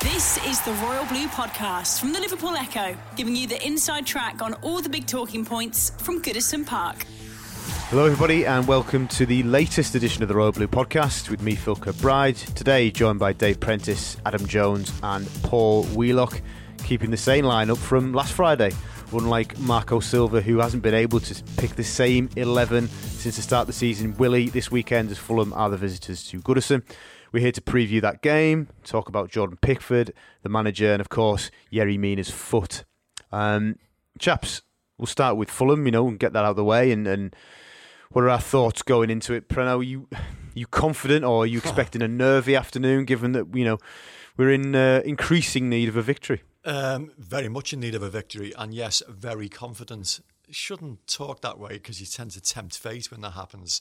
This is the Royal Blue Podcast from the Liverpool Echo, giving you the inside track on all the big talking points from Goodison Park. Hello, everybody, and welcome to the latest edition of the Royal Blue Podcast with me, Phil Kirkbride. Today, joined by Dave Prentice, Adam Jones, and Paul Wheelock, keeping the same lineup from last Friday. Unlike Marco Silva, who hasn't been able to pick the same 11 since the start of the season, Willie this weekend as Fulham are the visitors to Goodison. We're here to preview that game, talk about Jordan Pickford, the manager, and of course, Yerry Mina's foot. Um, chaps, we'll start with Fulham, you know, and get that out of the way. And, and what are our thoughts going into it? Preno, are you, you confident or are you expecting a nervy afternoon given that, you know, we're in uh, increasing need of a victory? Um, very much in need of a victory, and yes, very confident. Shouldn't talk that way because you tend to tempt fate when that happens.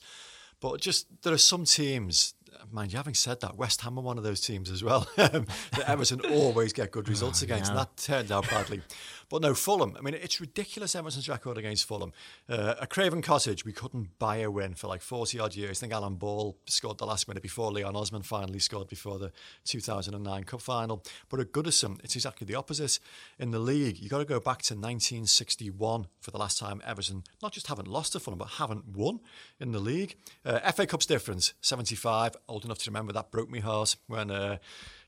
But just there are some teams mind you, having said that, West Ham are one of those teams as well. that Everton always get good results oh, against, and that turned out badly. But no, Fulham. I mean, it's ridiculous Everton's record against Fulham. Uh, at Craven Cottage, we couldn't buy a win for like 40 odd years. I think Alan Ball scored the last minute before Leon Osman finally scored before the 2009 Cup final. But at Goodison, it's exactly the opposite. In the league, you've got to go back to 1961 for the last time Everton not just haven't lost to Fulham, but haven't won in the league. Uh, FA Cup's difference 75, old enough to remember that broke me heart when. Uh,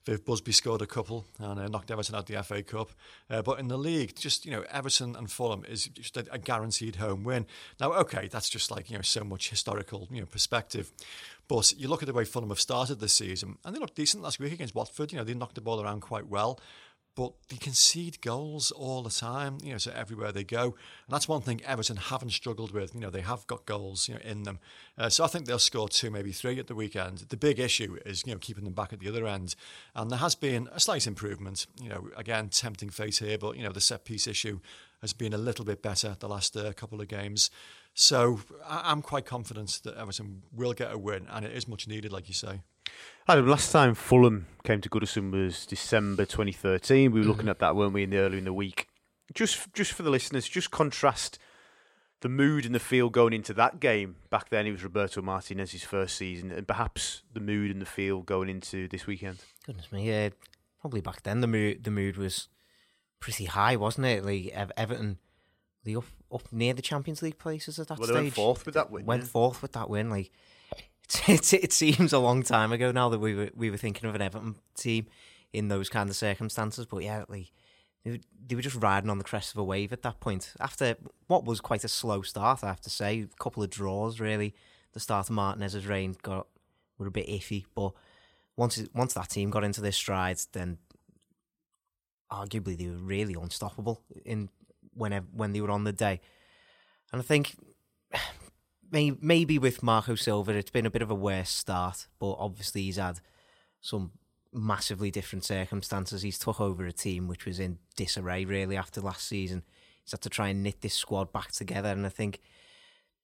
Viv Busby scored a couple and uh, knocked Everton out the FA Cup. Uh, but in the league, just you know, Everton and Fulham is just a, a, guaranteed home win. Now, okay, that's just like you know so much historical you know perspective. But you look at the way Fulham have started this season, and they looked decent last week against Watford. You know, they knocked the ball around quite well but they concede goals all the time, you know, so everywhere they go. And that's one thing Everton haven't struggled with. You know, they have got goals, you know, in them. Uh, so I think they'll score two, maybe three at the weekend. The big issue is, you know, keeping them back at the other end. And there has been a slight improvement. You know, again, tempting fate here, but, you know, the set piece issue has been a little bit better the last uh, couple of games. So I'm quite confident that Everton will get a win, and it is much needed, like you say. Adam, last time Fulham came to Goodison was December 2013. We were looking mm-hmm. at that, weren't we, in the early in the week? Just, just for the listeners, just contrast the mood and the feel going into that game. Back then, it was Roberto Martinez's first season, and perhaps the mood and the feel going into this weekend. Goodness me, yeah, probably back then the mood the mood was pretty high, wasn't it? Like Everton, the up up near the Champions League places at that well, stage. Went fourth with that win. Went yeah. fourth with that win, like it, it seems a long time ago now that we were we were thinking of an Everton team in those kind of circumstances. But yeah, like they, they were just riding on the crest of a wave at that point. After what was quite a slow start, I have to say, a couple of draws really. The start of Martinez's reign got were a bit iffy, but once it, once that team got into their strides, then arguably they were really unstoppable in whenever when they were on the day. And I think maybe with Marco Silva, it's been a bit of a worse start, but obviously he's had some massively different circumstances. He's took over a team which was in disarray really after last season. He's had to try and knit this squad back together, and I think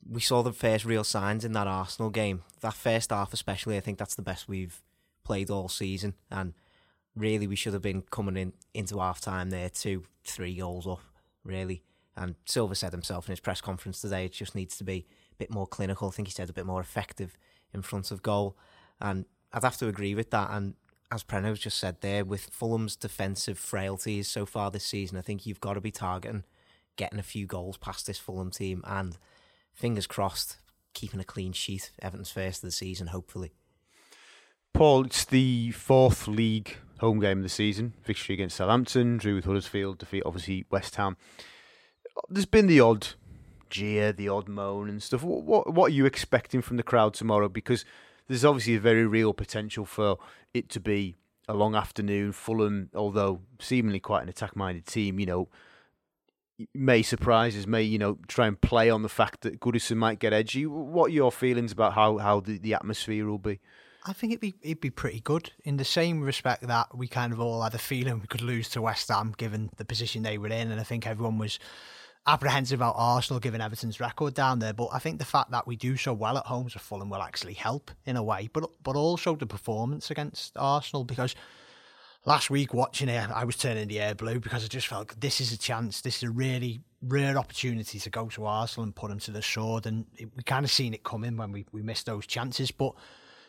we saw the first real signs in that Arsenal game. That first half, especially, I think that's the best we've played all season, and really we should have been coming in into half time there two, three goals up, really. And Silva said himself in his press conference today, it just needs to be a bit more clinical. I think he said a bit more effective in front of goal. And I'd have to agree with that. And as Preno's just said there, with Fulham's defensive frailties so far this season, I think you've got to be targeting getting a few goals past this Fulham team and fingers crossed, keeping a clean sheet. Everton's first of the season, hopefully. Paul, it's the fourth league home game of the season. Victory against Southampton, drew with Huddersfield, defeat obviously West Ham. There's been the odd jeer, the odd moan and stuff. What, what, are you expecting from the crowd tomorrow? Because there's obviously a very real potential for it to be a long afternoon. Fulham, although seemingly quite an attack-minded team, you know, may surprise us, may you know try and play on the fact that Goodison might get edgy. What are your feelings about how how the, the atmosphere will be? I think it'd be it'd be pretty good in the same respect that we kind of all had a feeling we could lose to West Ham given the position they were in, and I think everyone was apprehensive about Arsenal given Everton's record down there. But I think the fact that we do so well at home to Fulham will actually help in a way, but but also the performance against Arsenal because last week watching it, I was turning the air blue because I just felt this is a chance. This is a really rare opportunity to go to Arsenal and put them to the sword. And it, we kind of seen it coming when we, we missed those chances. But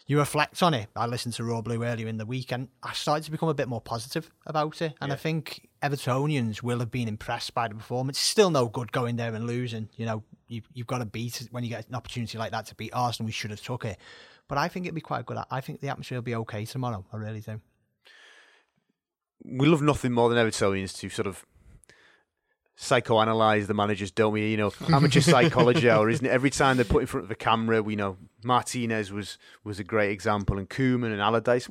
you reflect on it. I listened to Royal Blue earlier in the week and I started to become a bit more positive about it. And yeah. I think Evertonians will have been impressed by the performance. Still no good going there and losing. You know, you've, you've got to beat when you get an opportunity like that to beat Arsenal. We should have took it. But I think it'd be quite good. I think the atmosphere will be okay tomorrow. I really do we love nothing more than Evertonians to sort of psychoanalyze the managers, don't we? You know, amateur psychology hour, isn't it? Every time they're put in front of the camera, we know Martinez was was a great example, and Koeman and Allardyce.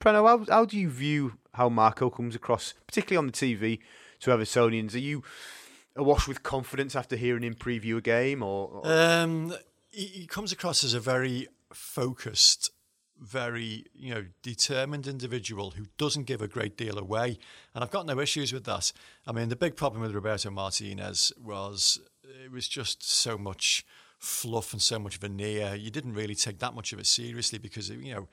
Preno, how, how do you view how Marco comes across, particularly on the TV, to Evertonians? Are you awash with confidence after hearing him preview a game, or, or? Um, he, he comes across as a very focused very, you know, determined individual who doesn't give a great deal away. And I've got no issues with that. I mean, the big problem with Roberto Martinez was it was just so much fluff and so much veneer. You didn't really take that much of it seriously because, you know,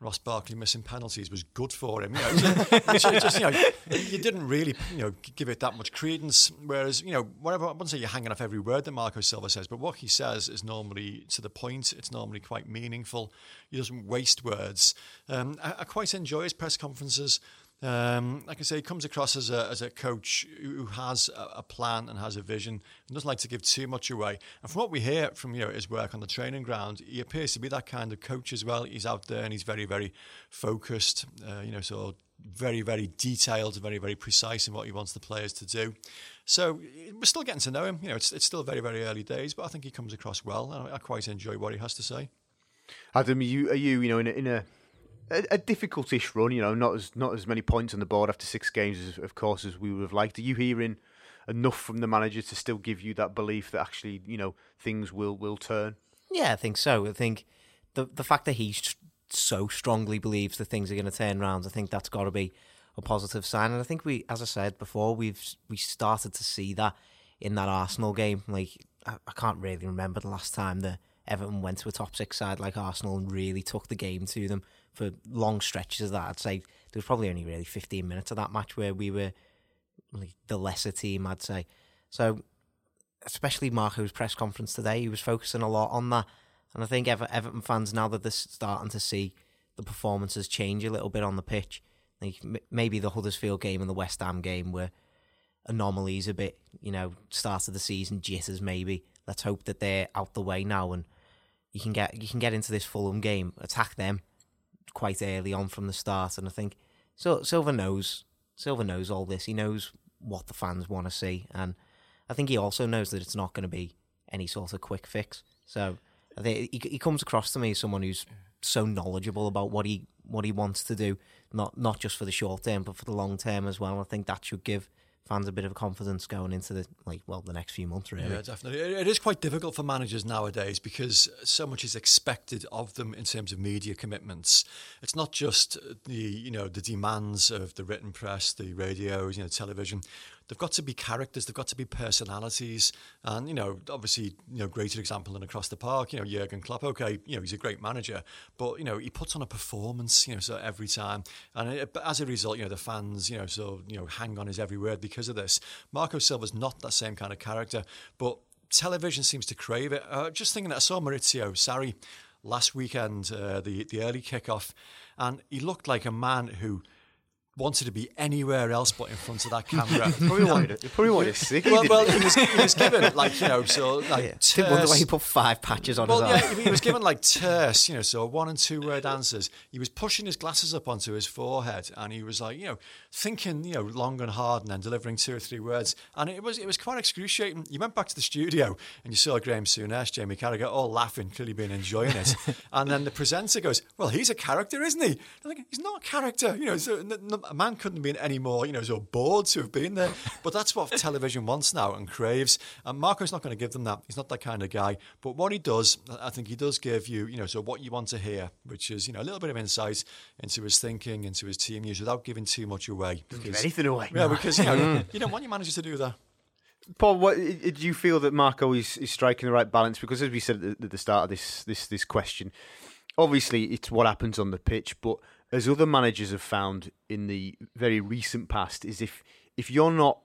Ross Barkley missing penalties was good for him. You know, just, you know, you didn't really, you know, give it that much credence. Whereas, you know, whatever I wouldn't say you're hanging off every word that Marco Silva says, but what he says is normally to the point. It's normally quite meaningful. He doesn't waste words. Um, I, I quite enjoy his press conferences. Um, like I say, he comes across as a, as a coach who has a, plan and has a vision and doesn't like to give too much away. And from what we hear from you know his work on the training ground, he appears to be that kind of coach as well. He's out there and he's very, very focused. Uh, you know, so very, very detailed, very, very precise in what he wants the players to do. So we're still getting to know him. You know, it's it's still very, very early days, but I think he comes across well, I, I quite enjoy what he has to say. Adam, you are you you know in a, in a a, a difficult-ish run. You know, not as not as many points on the board after six games, as, of course, as we would have liked. Are you hearing enough from the manager to still give you that belief that actually, you know, things will will turn? Yeah, I think so. I think the the fact that he so strongly believes that things are going to turn around, I think that's got to be a positive sign. And I think we, as I said before, we've we started to see that in that Arsenal game. Like I, I can't really remember the last time that Everton went to a top six side like Arsenal and really took the game to them for long stretches of that. I'd say there was probably only really 15 minutes of that match where we were like the lesser team, I'd say. So, especially Marco's press conference today, he was focusing a lot on that. And I think Ever- Everton fans, now that they're starting to see the performances change a little bit on the pitch, like maybe the Huddersfield game and the West Ham game were anomalies a bit, you know, start of the season jitters maybe. Let's hope that they're out the way now and you can get you can get into this Fulham game, attack them, quite early on from the start, and I think so. Silva knows Silva knows all this. He knows what the fans want to see, and I think he also knows that it's not going to be any sort of quick fix. So I think he, he comes across to me as someone who's so knowledgeable about what he what he wants to do, not not just for the short term, but for the long term as well. I think that should give fans a bit of confidence going into the like well the next few months really. Yeah, definitely. It is quite difficult for managers nowadays because so much is expected of them in terms of media commitments. It's not just the you know the demands of the written press, the radio, you know, television they've got to be characters, they've got to be personalities, and you know, obviously, you know, greater example than across the park, you know, Jurgen Klopp. Okay, you know, he's a great manager, but you know, he puts on a performance, you know, so every time, and it, as a result, you know, the fans, you know, so you know, hang on his every word because of this. Marco Silva's not that same kind of character, but television seems to crave it. Uh, just thinking that I saw Maurizio Sarri last weekend, uh, the the early kickoff, and he looked like a man who wanted to be anywhere else but in front of that camera. probably wanted to, probably wanted to sick. Well, well, he was, he was given like you know, so like. Yeah. Terse, wonder why he put five patches on well, yeah, he was given like terse, you know, so one and two word answers. He was pushing his glasses up onto his forehead, and he was like, you know, thinking, you know, long and hard, and then delivering two or three words, and it was it was quite excruciating. You went back to the studio and you saw Graham Souness, Jamie Carragher, all laughing, clearly being enjoying it, and then the presenter goes, "Well, he's a character, isn't he?" I think he's not a character, you know. So a man couldn't have been any more, you know, so bored to have been there. But that's what television wants now and craves. And Marco's not going to give them that. He's not that kind of guy. But what he does, I think he does give you, you know, so what you want to hear, which is, you know, a little bit of insight into his thinking, into his team use without giving too much away. Because, give anything away. Yeah, because, you know, mm. you don't want your managers to do that. Paul, what, do you feel that Marco is, is striking the right balance? Because as we said at the start of this this this question, obviously it's what happens on the pitch, but as other managers have found in the very recent past, is if if you're not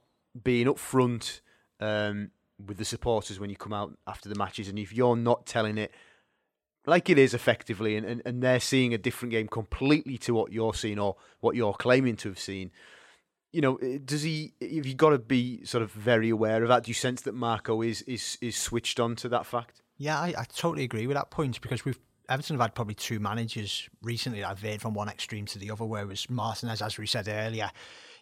being upfront um, with the supporters when you come out after the matches, and if you're not telling it like it is effectively, and, and, and they're seeing a different game completely to what you're seeing or what you're claiming to have seen, you know, eh, does he? Have you got to be sort of very aware of that? Do you sense that Marco is is is switched on to that fact? Yeah, I, I totally agree with that point because we've Everton have had probably two managers recently that have veered from one extreme to the other. Whereas Martinez, as we said earlier,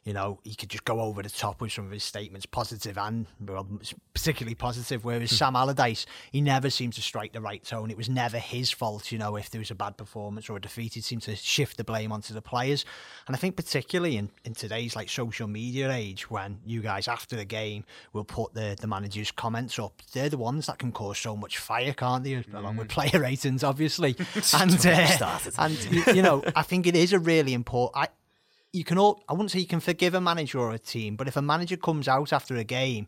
you know, he could just go over the top with some of his statements, positive and well, particularly positive. Whereas hmm. Sam Allardyce, he never seemed to strike the right tone. It was never his fault, you know, if there was a bad performance or a defeat, he seemed to shift the blame onto the players. And I think particularly in, in today's like social media age, when you guys after the game will put the, the manager's comments up, they're the ones that can cause so much fire, can't they? Mm. Along with hmm. player ratings, obviously. and uh, and you know, I think it is a really important. I, you can all I wouldn't say you can forgive a manager or a team, but if a manager comes out after a game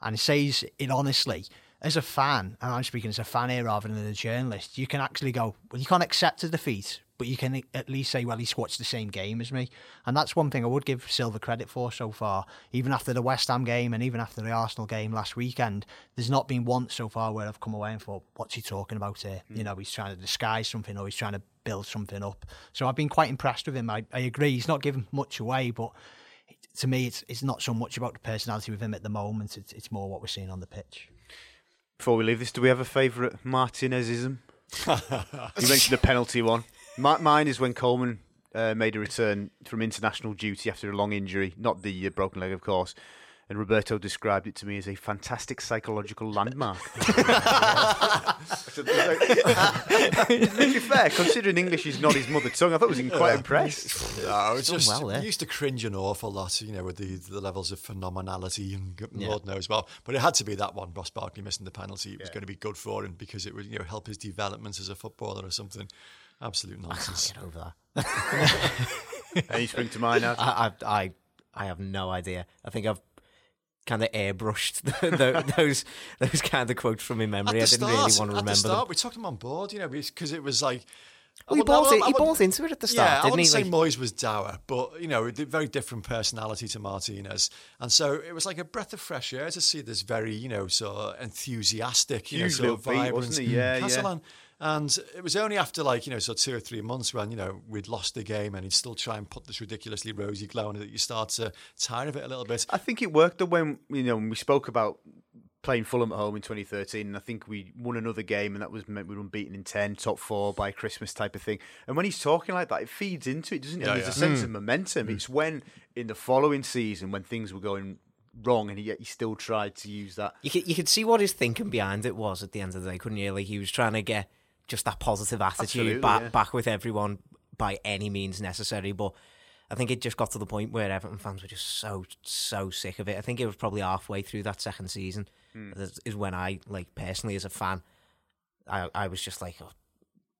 and says it honestly, as a fan, and I'm speaking as a fan here rather than a journalist, you can actually go, well, you can't accept a defeat, but you can at least say, well, he's watched the same game as me. And that's one thing I would give Silva credit for so far. Even after the West Ham game and even after the Arsenal game last weekend, there's not been once so far where I've come away and thought, what's he talking about here? Mm. You know, he's trying to disguise something or he's trying to build something up. So I've been quite impressed with him. I, I agree, he's not giving much away, but to me, it's it's not so much about the personality with him at the moment. It's, it's more what we're seeing on the pitch. Before we leave this, do we have a favourite Martinezism? you mentioned the penalty one. My, mine is when Coleman uh, made a return from international duty after a long injury, not the uh, broken leg, of course. And Roberto described it to me as a fantastic psychological landmark. to be fair, considering English is not his mother tongue, I thought I was quite impressed. No, it's just well, there. used to cringe an awful lot, you know, with the, the levels of phenomenality and yeah. Lord knows well. But it had to be that one, Ross Barkley missing the penalty. It was yeah. going to be good for him because it would, you know, help his development as a footballer or something. Absolute ah, nonsense. get over that. Any spring to mind now? I, I, I have no idea. I think I've kind of airbrushed the, the, those those kind of quotes from my memory. I didn't start, really want to remember the start, them. We took them on board, you know, because it was like. Well, he bought, it, he bought into it at the start, yeah, didn't I wouldn't he? say like... Moyes was dour, but, you know, very different personality to Martinez. And so it was like a breath of fresh air to see this very, you know, sort of enthusiastic, you know, sort of vibrant. Wasn't he? Yeah, yeah. And it was only after like, you know, so two or three months when, you know, we'd lost the game and he'd still try and put this ridiculously rosy glow on it that you start to tire of it a little bit. I think it worked though when, you know, when we spoke about playing Fulham at home in 2013, and I think we won another game, and that was meant we were unbeaten in 10, top four by Christmas type of thing. And when he's talking like that, it feeds into it, doesn't it? Yeah, there's yeah. a sense mm. of momentum. Mm. It's when in the following season, when things were going wrong, and yet he still tried to use that. You could, you could see what his thinking behind it was at the end of the day, couldn't you? Like he was trying to get just that positive attitude back yeah. back with everyone by any means necessary. But I think it just got to the point where Everton fans were just so so sick of it. I think it was probably halfway through that second season mm. is when I like personally as a fan, I I was just like. Oh,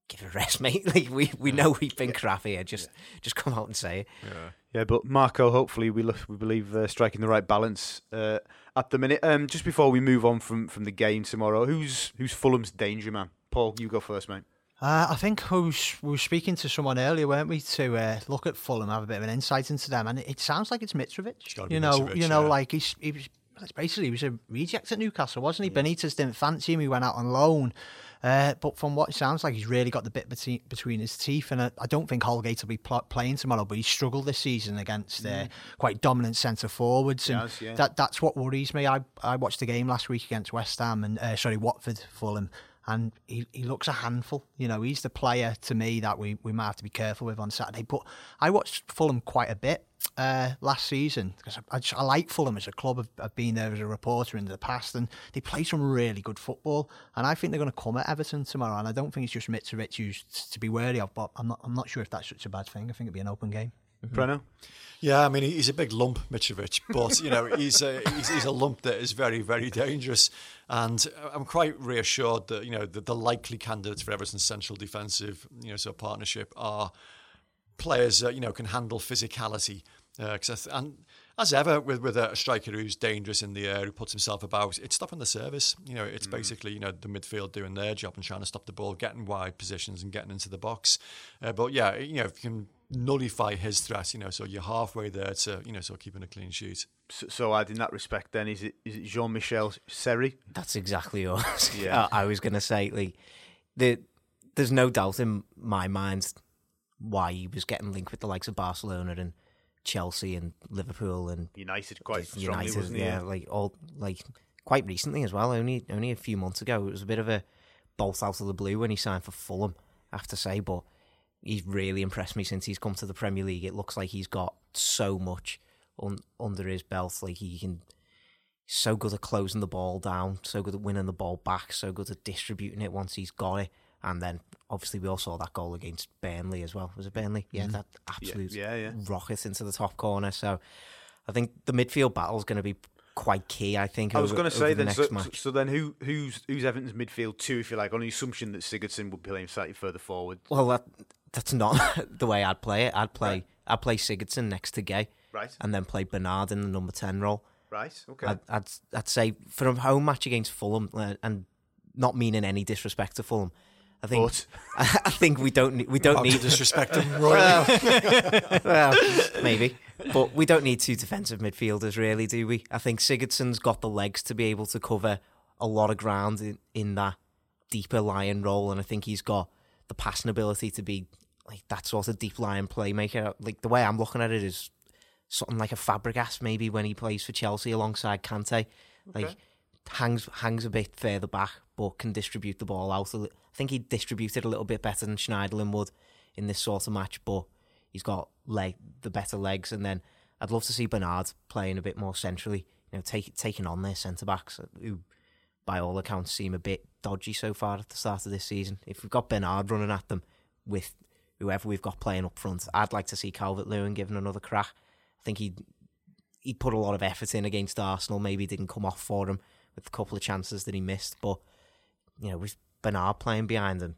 give it a rest, mate. Like we, we know we've been crap here. Just yeah. just come out and say it. Yeah, yeah. But Marco, hopefully we look, we believe uh, striking the right balance uh, at the minute. Um, just before we move on from, from the game tomorrow, who's who's Fulham's danger man? Paul, you go first, mate. Uh, I think we, was, were speaking to someone earlier, weren't we, to uh, look at Fulham, have a bit of an insight into them, and it sounds like it's Mitrovic. You know, Mitrovic, you know, yeah. like he's he was basically he was a reject at Newcastle, wasn't he? Benitez didn't fancy him; he went out on loan. Uh, but from what it sounds like, he's really got the bit between, between his teeth. And I, I don't think Holgate will be pl- playing tomorrow, but he struggled this season against uh, mm. quite dominant centre forwards. And yes, yeah. that that's what worries me. I, I watched the game last week against West Ham and, uh, sorry, Watford, Fulham and he, he looks a handful. You know, he's the player to me that we, we might have to be careful with on Saturday. But I watched Fulham quite a bit uh, last season because I, I, I, like Fulham as a club. I've, I've, been there as a reporter in the past, and they play some really good football. And I think they're going to come at Everton tomorrow. And I don't think it's just Mitrovic who's to be wary of, but I'm not, I'm not sure if that's such a bad thing. I think it'd be an open game. Preno? Yeah, I mean he's a big lump, Mitrovic, but you know he's a he's, he's, a lump that is very very dangerous, and I'm quite reassured that you know the, the likely candidates for Everton's central defensive you know sort of partnership are players that you know can handle physicality. Uh, th- and as ever with with a striker who's dangerous in the air, who puts himself about, it's stopping the service. You know, it's mm. basically you know the midfield doing their job and trying to stop the ball, getting wide positions and getting into the box. Uh, but yeah, you know, if you can nullify his threat, you know, so you're halfway there to you know, so keeping a clean sheet. So, so Ad, in that respect, then is it is it Jean Michel Seri? That's exactly what yeah. I, I was going to say. Like, the, there's no doubt in my mind why he was getting linked with the likes of Barcelona and Chelsea and Liverpool and United quite strongly, United, wasn't he? Yeah, like all like quite recently as well. Only only a few months ago, it was a bit of a bolt out of the blue when he signed for Fulham. I have to say, but he's really impressed me since he's come to the Premier League. It looks like he's got so much un- under his belt. Like he can, so good at closing the ball down, so good at winning the ball back, so good at distributing it once he's got it. And then obviously we all saw that goal against Burnley as well. Was it Burnley? Yeah, mm. that absolute yeah, yeah, yeah. rocket into the top corner. So I think the midfield battle is going to be quite key. I think. I was going to say the then. So, so, then, who who's who's Everton's midfield two, if you like, on the assumption that Sigurdsson would play him slightly further forward? Well, that that's not the way I'd play it. I'd play right. I'd play Sigurdsson next to Gueye, right, and then play Bernard in the number ten role. Right. Okay. I'd I'd, I'd say for a home match against Fulham, uh, and not meaning any disrespect to Fulham, I think but, I think we don't we don't need to disrespect them well, well, maybe, but we don't need two defensive midfielders, really, do we? I think Sigurdsson's got the legs to be able to cover a lot of ground in, in that deeper lying role, and I think he's got the passing ability to be like that sort of deep lying playmaker. Like the way I'm looking at it is something like a Fabregas maybe when he plays for Chelsea alongside Kante. Like okay. Hangs hangs a bit further back, but can distribute the ball out. I think he distributed a little bit better than Schneiderlin would in this sort of match, but he's got leg the better legs. And then I'd love to see Bernard playing a bit more centrally. You know, take, taking on their centre backs who, by all accounts, seem a bit dodgy so far at the start of this season. If we've got Bernard running at them with whoever we've got playing up front, I'd like to see Calvert Lewin given another crack. I think he he put a lot of effort in against Arsenal. Maybe didn't come off for him with a couple of chances that he missed, but you know with Bernard playing behind him,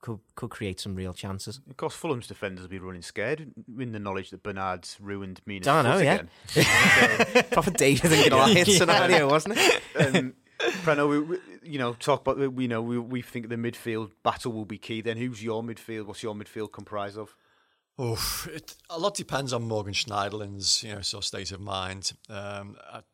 could could create some real chances. Of course, Fulham's defenders will be running scared in the knowledge that Bernard's ruined Mina's I don't know, yeah. so, Proper David and Goliath yeah. scenario, wasn't it? Um, Preno, we, we, you know, talk about we know we we think the midfield battle will be key. Then who's your midfield? What's your midfield comprised of? Oh, it, a lot depends on Morgan Schneiderlin's you know sort of state of mind. Um, I, it,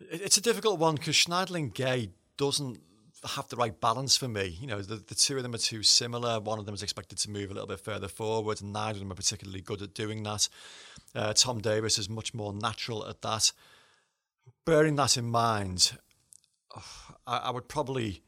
it's a difficult one because Schneiderlin Gueye doesn't have the right balance for me. You know, the, the two of them are too similar. One of them is expected to move a little bit further forward, and neither of them are particularly good at doing that. Uh, Tom Davies is much more natural at that. Bearing that in mind, I, I would probably.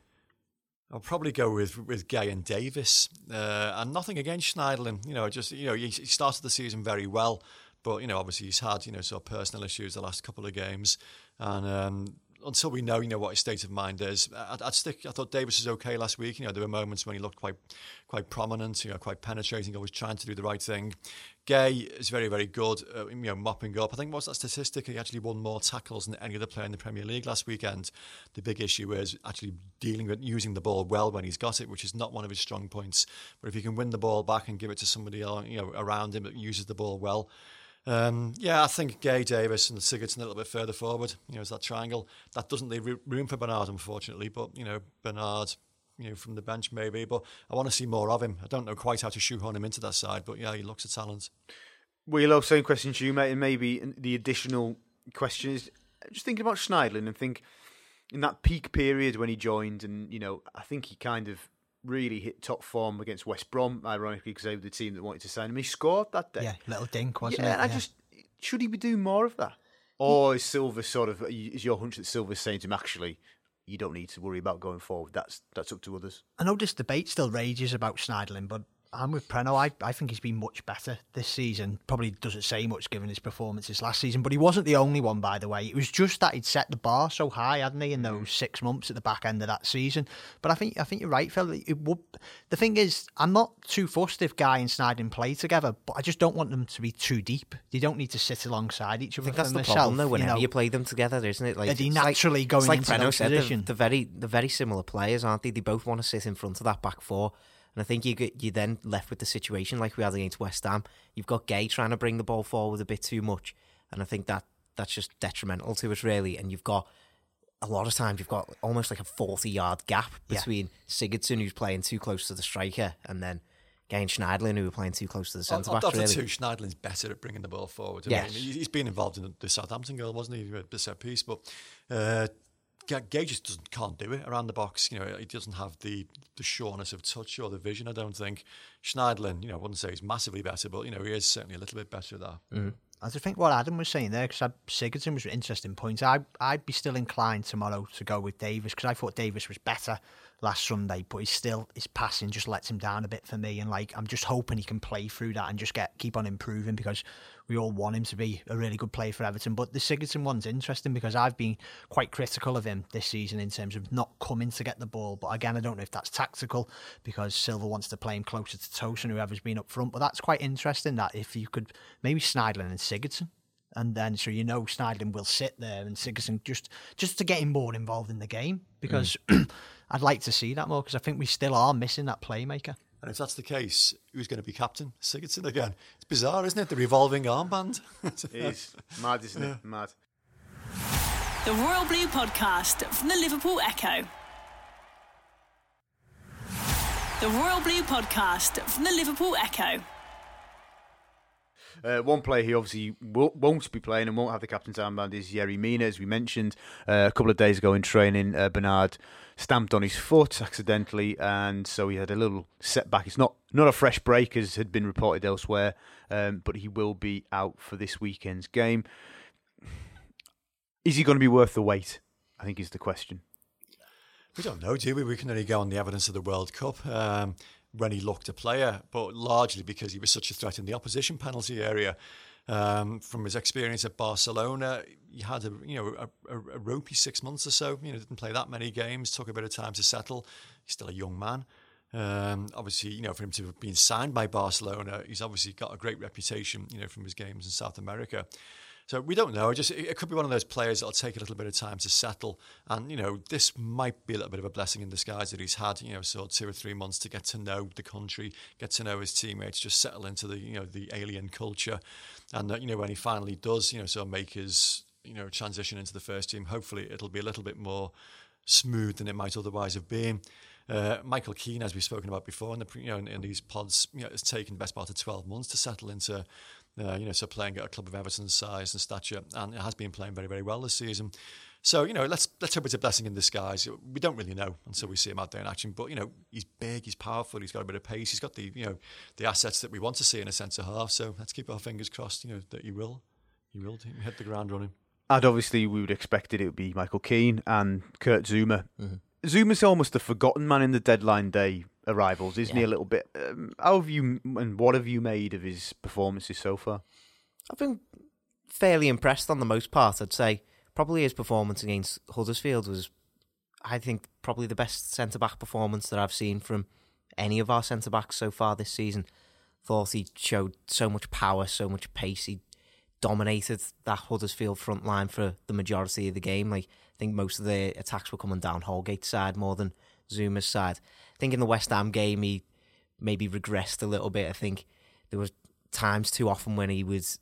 I'll probably go with with Gueye and Davies, uh, and nothing against Schneiderlin. You know, just you know, he, he started the season very well, but you know, obviously he's had you know sort of personal issues the last couple of games, and um, until we know, you know, what his state of mind is. I'd, I'd, stick. I thought Davies was okay last week. You know, there were moments when he looked quite, quite prominent. You know, quite penetrating. Always trying to do the right thing. Gueye is very, very good. Uh, you know, mopping up. I think what's that statistic? He actually won more tackles than any other player in the Premier League last weekend. The big issue is actually dealing with using the ball well when he's got it, which is not one of his strong points. But if he can win the ball back and give it to somebody you know, around him that uses the ball well um, yeah, I think Gueye, Davies, and Sigurdsson a little bit further forward. You know, it's that triangle that doesn't leave room for Bernard, unfortunately. But you know, Bernard, you know, from the bench maybe. But I want to see more of him. I don't know quite how to shoehorn him into that side, but yeah, he looks a talent. Well, same question to you, mate, and maybe the additional question is just thinking about Schneiderlin and think in that peak period when he joined, and you know, I think he kind of really hit top form against West Brom, ironically, because they were the team that wanted to sign him. He scored that day. Yeah, little dink, wasn't yeah, it? I just should he be doing more of that? Or is Silva sort of is your hunch that Silva's saying to him actually you don't need to worry about going forward. That's that's up to others. I know this debate still rages about Schneiderlin, but I'm with Preno. I, I think he's been much better this season. Probably doesn't say much given his performances last season, but he wasn't the only one, by the way. It was just that he'd set the bar so high, hadn't he, in Mm. those six months at the back end of that season. But I think I think you're right, Phil. It would, the thing is, I'm not too fussed if Gueye and Schneiderlin play together, but I just don't want them to be too deep. They don't need to sit alongside each I other. think that's the myself, problem, though. Whenever you, you, play them together, isn't it? Like Are they it's like- naturally going it's like into Preno said, they're, they're very, they're very similar players, aren't they? They both want to sit in front of that back four, and I think you get you then left with the situation like we had against West Ham. You've got Gueye trying to bring the ball forward a bit too much, and I think that that's just detrimental to us, really. And you've got a lot of times you've got almost like a forty-yard gap Yeah. between Sigurdsson, who's playing too close to the striker, and then Gueye and Schneidlin, who are playing too close to the centre back. of the Really. two, Schneidlin's better at bringing the ball forward. I mean, he- he's been involved in the- the Southampton goal, wasn't he? The set piece, but uh, Gueye just doesn't can't do it around the box. You know, he doesn't have the the sureness of touch or the vision. I don't think Schneidlin. You know, I wouldn't say he's massively better, but you know, he is certainly a little bit better at that. Mm-hmm. I think what Adam was saying there, because Sigurdsson was an interesting point. I, I'd be still inclined tomorrow to go with Davies, because I thought Davies was better last Sunday, but he's still, his passing just lets him down a bit for me. And like, I'm just hoping he can play through that and just get keep on improving, because we all want him to be a really good player for Everton. But the Sigurdsson one's interesting, because I've been quite critical of him this season in terms of not coming to get the ball. But again, I don't know if that's tactical, because Silva wants to play him closer to Tosun, whoever's been up front. But that's quite interesting that if you could maybe Schneiderlin and Sigurdsson. And then, so you know, Schneiderlin will sit there and Sigurdsson just just to get him more involved in the game because mm. I'd like to see that more because I think we still are missing that playmaker. And if that's the case, who's going to be captain? Sigurdsson again. It's bizarre, isn't it? The revolving armband. It is mad, isn't it? Mad. The Royal Blue Podcast from the Liverpool Echo. The Royal Blue Podcast from the Liverpool Echo. Uh, one player he obviously wo- won't be playing and won't have the captain's armband is Yerry Mina, as we mentioned uh, a couple of days ago in training. Uh, Bernard stamped on his foot accidentally, and so he had a little setback. It's not not a fresh break as had been reported elsewhere, um, but he will be out for this weekend's game. Is he going to be worth the wait? I think is the question. We don't know, do we? We can only go on the evidence of the World Cup um, when he looked a player, but largely because he was such a threat in the opposition penalty area. Um, from his experience at Barcelona, he had a you know a, a, a ropey six months or so. You know, didn't play that many games. Took a bit of time to settle. He's still a young man. Um, obviously, you know, for him to have been signed by Barcelona, he's obviously got a great reputation. You know, from his games in South America. So we don't know. Just it could be one of those players that'll take a little bit of time to settle, and you know this might be a little bit of a blessing in disguise that he's had. You know, sort of two or three months to get to know the country, get to know his teammates, just settle into the you know the alien culture, and uh, you know when he finally does, you know, sort of make his you know transition into the first team. Hopefully, it'll be a little bit more smooth than it might otherwise have been. Uh, Michael Keane, as we've spoken about before in the you know in, in these pods, you know, it's taken the best part of twelve months to settle into, uh, you know, so playing at a club of Everton's size and stature, and it has been playing very very well this season. So you know, let's let's hope it's a blessing in disguise. We don't really know until we see him out there in action. But you know, he's big, he's powerful, he's got a bit of pace, he's got the you know the assets that we want to see in a centre half. So let's keep our fingers crossed. You know that he will, he will hit the ground running. And obviously, we would expect it. It would be Michael Keane and Kurt Zouma. Mm-hmm. Zouma's almost the forgotten man in the deadline day arrivals, isn't he? A little bit. Um, how have you and what have you made of his performances so far? I've been fairly impressed on the most part. I'd say probably his performance against Huddersfield was, I think, probably the best centre back performance that I've seen from any of our centre backs so far this season. Thought he showed so much power, so much pace. He dominated that Huddersfield front line for the majority of the game. Like I think most of the attacks were coming down Holgate's side more than Zouma's side. I think in the West Ham game he maybe regressed a little bit. I think there was times too often when he was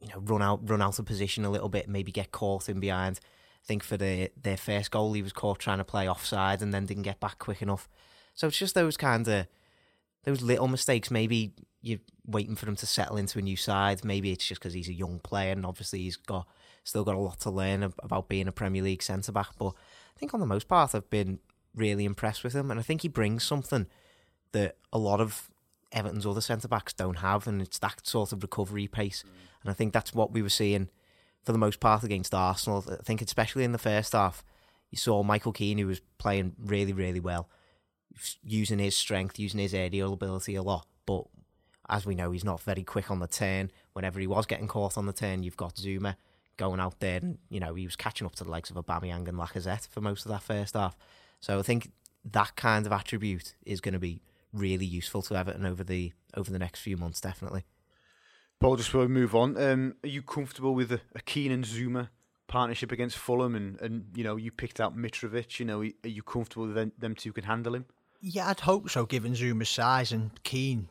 you know, run out run out of position a little bit, maybe get caught in behind. I think for the their first goal, he was caught trying to play offside and then didn't get back quick enough. So it's just those kind of those little mistakes. Maybe you're waiting for him to settle into a new side. Maybe it's just because he's a young player and obviously he's got still got a lot to learn about being a Premier League centre back. But I think on the most part, I've been really impressed with him, and I think he brings something that a lot of Everton's other centre backs don't have, and it's that sort of recovery pace. And I think that's what we were seeing for the most part against Arsenal. I think, especially in the first half, you saw Michael Keane, who was playing really, really well, using his strength, using his aerial ability a lot, but as we know, he's not very quick on the turn. Whenever he was getting caught on the turn, you've got Zouma going out there, and you know he was catching up to the likes of Aubameyang and Lacazette for most of that first half. So I think that kind of attribute is going to be really useful to Everton over the over the next few months, definitely. Paul, just before we move on, um, are you comfortable with a, a Keane and Zouma partnership against Fulham? And, and you know, you picked out Mitrovic. You know, are you comfortable with them, them two can handle him? Yeah, I'd hope so, given Zouma's size and Keane.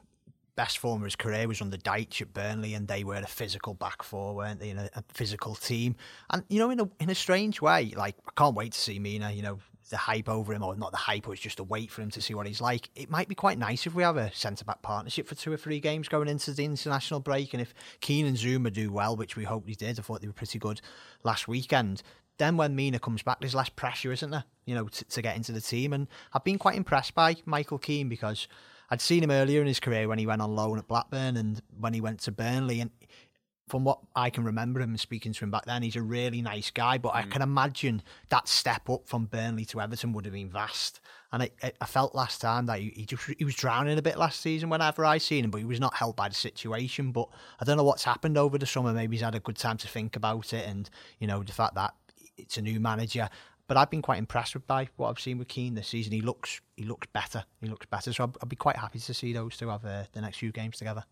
Best form of his career was under Dyche at Burnley, and they were a physical back four, weren't they? In a, a physical team, and you know, in a in a strange way, like I can't wait to see Mina. You know, the hype over him, or not the hype, or it's just a wait for him to see what he's like. It might be quite nice if we have a centre back partnership for two or three games going into the international break. And if Keane and Zouma do well, which we hope they did, I thought they were pretty good last weekend. Then when Mina comes back, there's less pressure, isn't there? You know, to, to get into the team. And I've been quite impressed by Michael Keane because I'd seen him earlier in his career when he went on loan at Blackburn and when he went to Burnley. And from what I can remember him speaking to him back then, he's a really nice guy. But mm. I can imagine that step up from Burnley to Everton would have been vast. And I, I felt last time that he, he, just he was drowning a bit last season whenever I seen him, but he was not held by the situation. But I don't know what's happened over the summer. Maybe he's had a good time to think about it, and you know the fact that it's a new manager. But I've been quite impressed with by what I've seen with Keane this season. He looks he looks better. He looks better. So I'd, I'd be quite happy to see those two have uh, the next few games together.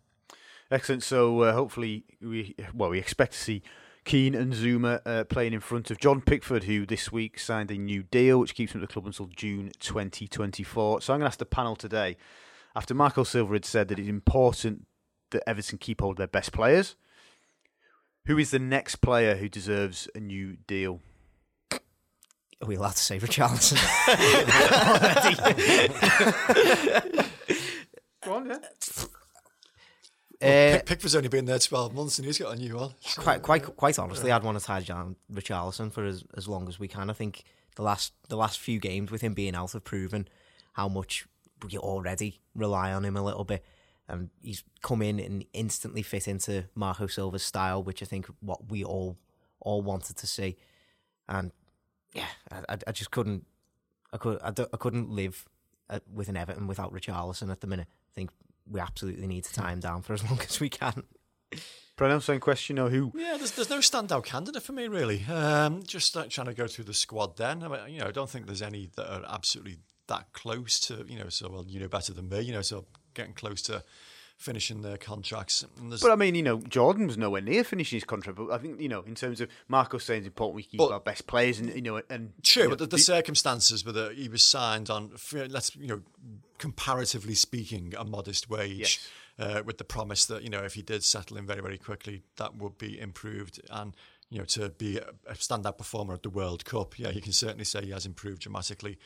Excellent. So uh, hopefully we well we expect to see Keane and Zouma uh, playing in front of Jordan Pickford, who this week signed a new deal which keeps him at the club until June 2024. So I'm going to ask the panel today, after Marco Silva had said that it's important that Everton keep hold of their best players, who is the next player who deserves a new deal? Are we allowed to say Richarlison? Go on, yeah. Well, uh, Pickford's only been there twelve months, and he's got a new one. So. Quite, quite, quite honestly, I'd want to tie down Richarlison for as, as long as we can. I think the last the last few games with him being out have proven how much we already rely on him a little bit, and he's come in and instantly fit into Marco Silva's style, which I think what we all all wanted to see. And yeah, I, I just couldn't, I could, I, I couldn't live uh, with an Everton without Richarlison at the minute. I think we absolutely need to tie him down for as long as we can. Brennan, same question or who? Yeah, there's, there's no standout candidate for me really. Um, just like trying to go through the squad. Then I mean, you know, I don't think there's any that are absolutely that close to you know. So well, you know better than me. You know, so getting close to finishing their contracts. But I mean, you know, Jordan was nowhere near finishing his contract. But I think you know, in terms of Marco saying it's important we keep but, our best players, and you know, and true. You know, but the, the, circumstances were that he was signed on, let's you know, comparatively speaking, a modest wage. Yes. Uh, with the promise that you know if he did settle in very very quickly that would be improved and you know to be a standout performer at the World Cup yeah you can certainly say he has improved dramatically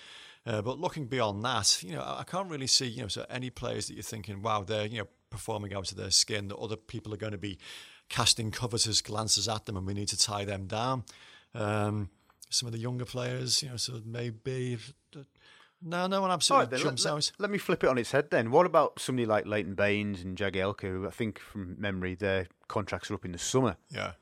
uh, but looking beyond that you know I can't really see you know so any players that you're thinking wow they're you know performing out of their skin that other people are going to be casting covetous glances at them and we need to tie them down um, some of the younger players you know so maybe no, no one absolutely right, jumps let, out. Let, me flip it on its head then. What about somebody like Leighton Baines and Jagielka, who I think from memory their contracts are up in the summer? Yeah.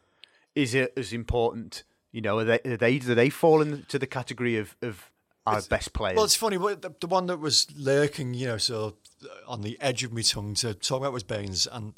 Is it as important? You know, are they are they do they fall into the category of of our it's, best players? Well, it's funny. The, the one that was lurking, you know, so on the edge of my tongue to talk about was Baines, and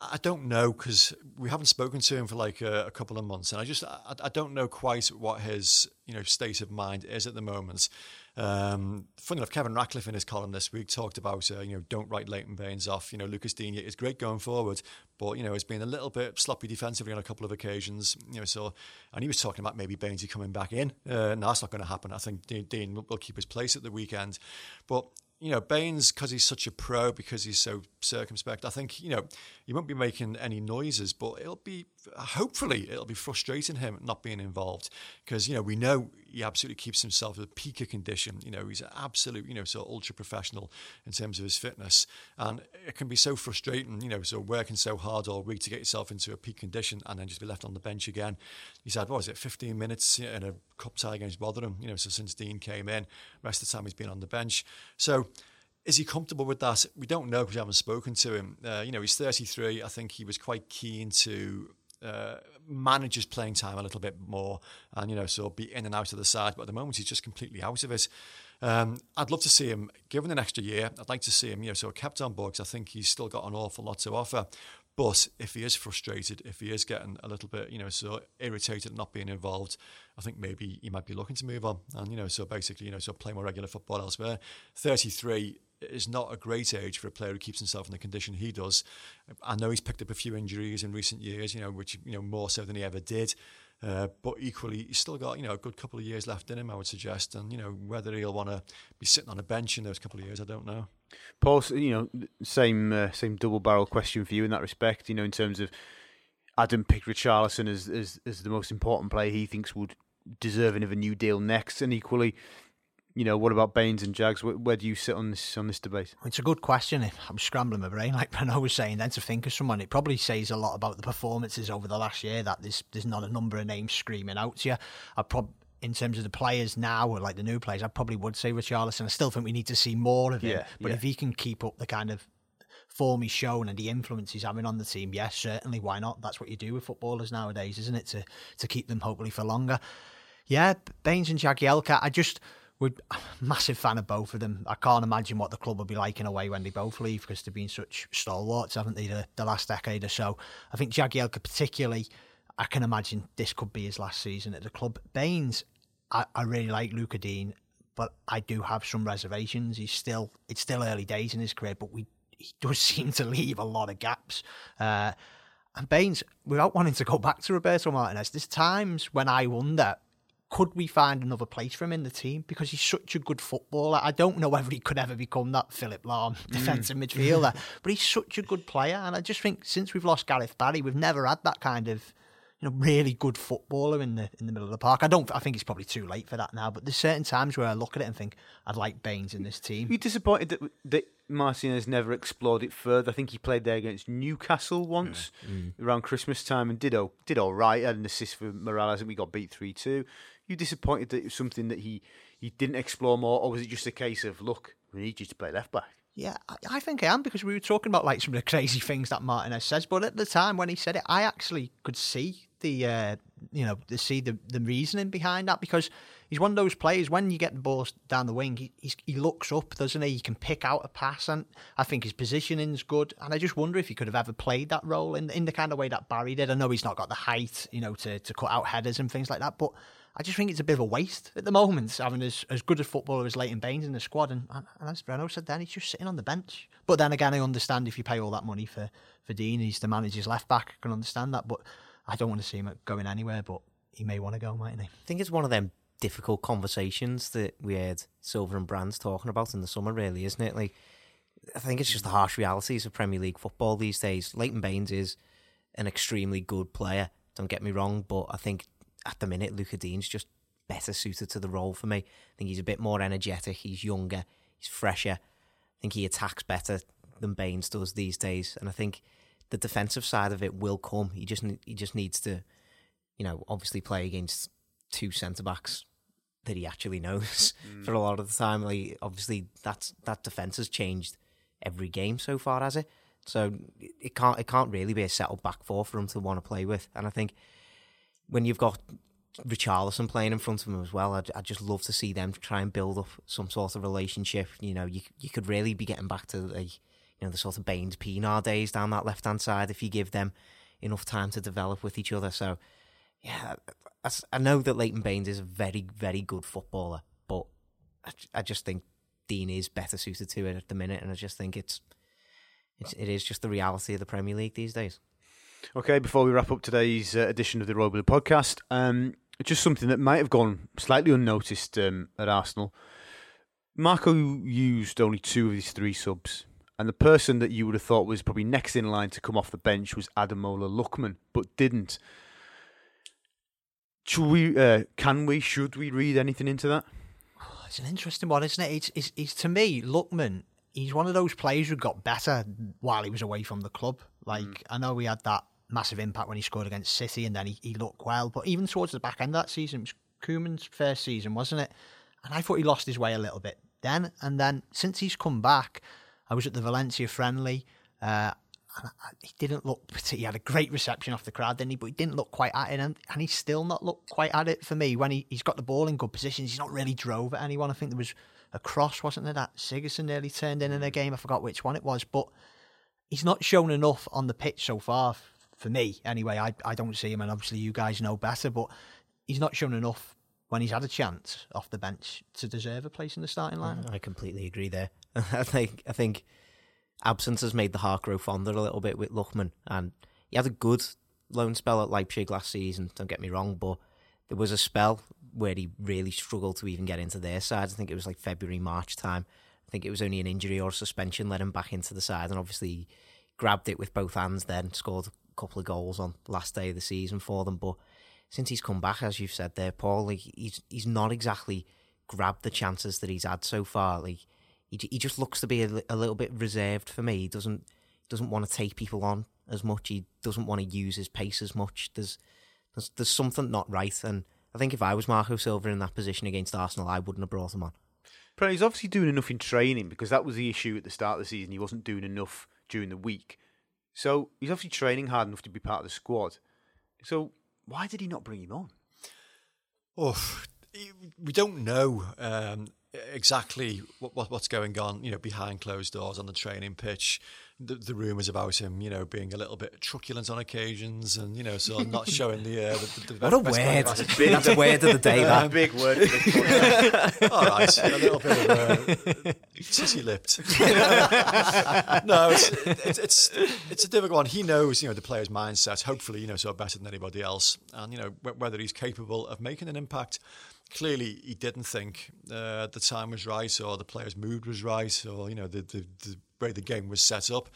I don't know because we haven't spoken to him for like a, a couple of months, and I just I, I, don't know quite what his you know state of mind is at the moment. Um, funny enough, Kevin Ratcliffe in his column this week talked about uh, you know don't write Leighton Baines off. You know Lucas Digne is great going forward, but you know has been a little bit sloppy defensively on a couple of occasions. You know so, and he was talking about maybe Baines coming back in. Uh, no, that's not going to happen. I think Digne will keep his place at the weekend, but you know, Baines, because he's such a pro, because he's so circumspect, I think, you know, he won't be making any noises, but it'll be, hopefully, it'll be frustrating him not being involved. Because, you know, we know he absolutely keeps himself in a peak of condition. You know, he's an absolute, you know, so ultra professional in terms of his fitness. And it can be so frustrating, you know, so working so hard all week to get yourself into a peak condition and then just be left on the bench again. He's had, what was it, 15 minutes in a cup tie against Rotherham, you know, so since Digne came in, rest of the time he's been on the bench. So, is he comfortable with that? We don't know because we haven't spoken to him. Uh, you know, he's 33. I think he was quite keen to uh, manages playing time a little bit more, and you know, so be in and out of the side. But at the moment, he's just completely out of it. Um, I'd love to see him given an extra year. I'd like to see him, you know, so kept on because I think he's still got an awful lot to offer. But if he is frustrated, if he is getting a little bit, you know, so irritated at not being involved, I think maybe he might be looking to move on. And, you know, so basically, you know, so play more regular football elsewhere. 33 is not a great age for a player who keeps himself in the condition he does. I know he's picked up a few injuries in recent years, you know, which, you know, more so than he ever did. Uh, but equally, he's still got you know a good couple of years left in him, I would suggest. And you know whether he'll want to be sitting on a bench in those couple of years, I don't know. Paul, you know, same uh, same double barrel question for you in that respect. You know, in terms of Adam picked Richarlison as, as as the most important player he thinks would deserving of a new deal next, and equally, you know, what about Baines and Jags? Where, where, do you sit on this on this debate? It's a good question. I'm scrambling my brain, like Bruno was saying. Then to think of someone, it probably says a lot about the performances over the last year that there's there's not a number of names screaming out to you. I prob in terms of the players now, or like the new players, I probably would say Richarlison. I still think we need to see more of him. Yeah, but yeah. if he can keep up the kind of form he's shown and the influence he's having on the team, yes, certainly, why not? That's what you do with footballers nowadays, isn't it? To to keep them hopefully for longer. Yeah, Baines and Jagielka, I just we're a massive fan of both of them. I can't imagine what the club will be like in a way when they both leave because they've been such stalwarts, haven't they, the, the last decade or so. I think Jagielka particularly, I can imagine this could be his last season at the club. Baines, I, I really like Lucas Digne, but I do have some reservations. He's still it's still early days in his career, but we he does seem to leave a lot of gaps. Uh, and Baines, without wanting to go back to Roberto Martinez, there's times when I wonder could we find another place for him in the team? Because he's such a good footballer. I don't know whether he could ever become that Philipp Lahm mm. defensive mm. midfielder, but he's such a good player. And I just think since we've lost Gareth Barry, we've never had that kind of you know, really good footballer in the in the middle of the park. I don't. I think it's probably too late for that now. But there's certain times where I look at it and think I'd like Baines in this team. Are you disappointed that that Martinez never explored it further? I think he played there against Newcastle once mm. around Christmas time and did all, did all right. Had an assist for Morales and we got beat three two you disappointed that it was something that he, he didn't explore more, or was it just a case of look, we need you to play left back? Yeah, I think I am because we were talking about like some of the crazy things that Martinez says, but at the time when he said it, I actually could see the uh, you know see the the reasoning behind that because he's one of those players when you get the ball down the wing, he he looks up, doesn't he? He can pick out a pass, and I think his positioning's good. And I just wonder if he could have ever played that role in in the kind of way that Barry did. I know he's not got the height, you know, to to cut out headers and things like that, but I just think it's a bit of a waste at the moment having as, as good a footballer as Leighton Baines in the squad. And, and as Breno said then, he's just sitting on the bench. But then again, I understand if you pay all that money for, for Digne, he's the manager's left back. I can understand that. But I don't want to see him going anywhere, but he may want to go, mightn't he? I think it's one of them difficult conversations that we heard Silva and Brands talking about in the summer, really, isn't it? Like, I think it's just the harsh realities of Premier League football these days. Leighton Baines is an extremely good player, don't get me wrong, but I think at the minute, Lucas Digne's just better suited to the role for me. I think he's a bit more energetic, he's younger, he's fresher. I think he attacks better than Baines does these days, and I think the defensive side of it will come. He just he just needs to, you know, obviously play against two centre backs that he actually knows mm. for a lot of the time. Like obviously that's that defense has changed every game so far, has it? So it can't it can't really be a settled back four for him to want to play with. And I think when you've got Richarlison playing in front of him as well, I'd, I'd just love to see them try and build up some sort of relationship. You know, you you could really be getting back to the you know the sort of Baines Pienaar days down that left hand side if you give them enough time to develop with each other. So yeah, I, I know that Leighton Baines is a very very good footballer, but I, I just think Digne is better suited to it at the minute, and I just think it's, it's it is just the reality of the Premier League these days. Okay, before we wrap up today's uh, edition of the Royal Blue podcast, um, just something that might have gone slightly unnoticed um, at Arsenal. Marco used only two of his three subs, and the person that you would have thought was probably next in line to come off the bench was Ademola Lookman, but didn't. Should we? Uh, can we? Should we read anything into that? Oh, it's an interesting one, isn't it? It's, it's, it's to me, Luckman. He's one of those players who got better while he was away from the club. Like mm. I know he had that massive impact when he scored against City, and then he, he looked well. But even towards the back end of that season, it was Koeman's first season, wasn't it? And I thought he lost his way a little bit then. And then since he's come back, I was at the Valencia friendly. Uh, he didn't look. He had a great reception off the crowd, didn't he? But he didn't look quite at it, and, and he's still not looked quite at it for me. When he he's got the ball in good positions, he's not really drove at anyone. I think there was a cross, wasn't there? That Sigurdsson nearly turned in in a game. I forgot which one it was, but he's not shown enough on the pitch so far for me. Anyway, I I don't see him, and obviously you guys know better, but he's not shown enough when he's had a chance off the bench to deserve a place in the starting line. I completely agree there. I think I think absence has made the heart grow fonder a little bit with Lookman. And he had a good loan spell at Leipzig last season, don't get me wrong, but there was a spell where he really struggled to even get into their side. I think it was like February, March time. I think it was only an injury or suspension led him back into the side, and obviously grabbed it with both hands then, scored a couple of goals on last day of the season for them. But since he's come back, as you've said there, Paul, like, he's he's not exactly grabbed the chances that he's had so far. Like he, he just looks to be a, a little bit reserved for me. He doesn't doesn't want to take people on as much. He doesn't want to use his pace as much. There's there's, there's something not right, and I think if I was Marco Silva in that position against Arsenal, I wouldn't have brought him on. He's obviously doing enough in training because that was the issue at the start of the season. He wasn't doing enough during the week. So he's obviously training hard enough to be part of the squad. So why did he not bring him on? Oh, we don't know. Um, exactly what, what, what's going on, you know, behind closed doors on the training pitch. The, the rumours about him, you know, being a little bit truculent on occasions, and you know, so not showing the, uh, the, the, what a word. That's a word of the day. That a big word. All right, a little bit of uh, titty lipped. no, it's, it's, it's it's a difficult one. He knows, you know, the player's mindset. Hopefully, you know, so better than anybody else, and you know whether he's capable of making an impact clearly he didn't think uh, the time was right or the player's mood was right or you know the the, the way the game was set up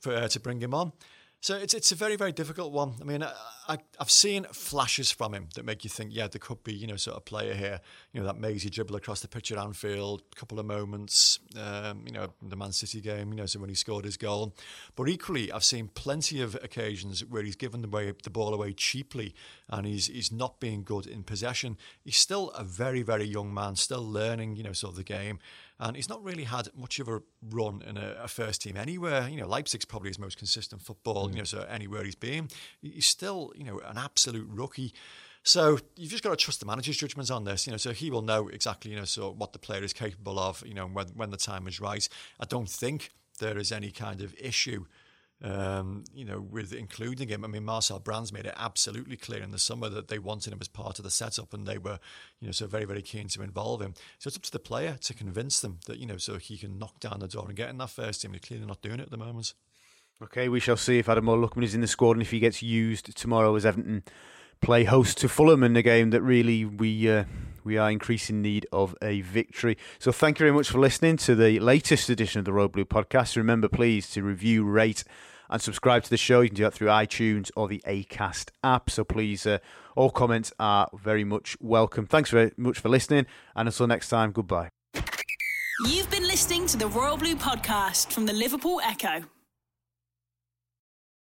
for uh, to bring him on. So it's it's a very very difficult one. I mean, I, I have seen flashes from him that make you think, yeah, there could be you know sort of player here. You know that mazy dribble across the pitch at Anfield, a couple of moments. Um, you know the Man City game. You know so when he scored his goal, but equally I've seen plenty of occasions where he's given the way the ball away cheaply, and he's he's not being good in possession. He's still a very very young man, still learning. You know sort of the game and he's not really had much of a run in a, a first team anywhere. You know, Leipzig's probably his most consistent football. Mm. You know, so anywhere he's been, he's still you know an absolute rookie. So you've just got to trust the manager's judgments on this, you know. So he will know exactly, you know, so what the player is capable of, you know, when when the time is right. I don't think there is any kind of issue um, you know, with including him. I mean, Marcel Brands made it absolutely clear in the summer that they wanted him as part of the setup and they were, you know, so very, very keen to involve him. So it's up to the player to convince them that, you know, so he can knock down the door and get in that first team. They're clearly not doing it at the moment. Okay, we shall see if Ademola Lookman is in the squad and if he gets used tomorrow as Everton play host to Fulham in a game that really we uh, we are increasing need of a victory. So thank you very much for listening to the latest edition of the Royal Blue podcast. Remember, please, to review, rate, and subscribe to the show. You can do that through iTunes or the Acast app. So please, uh, all comments are very much welcome. Thanks very much for listening, and until next time, goodbye. You've been listening to the Royal Blue podcast from the Liverpool Echo.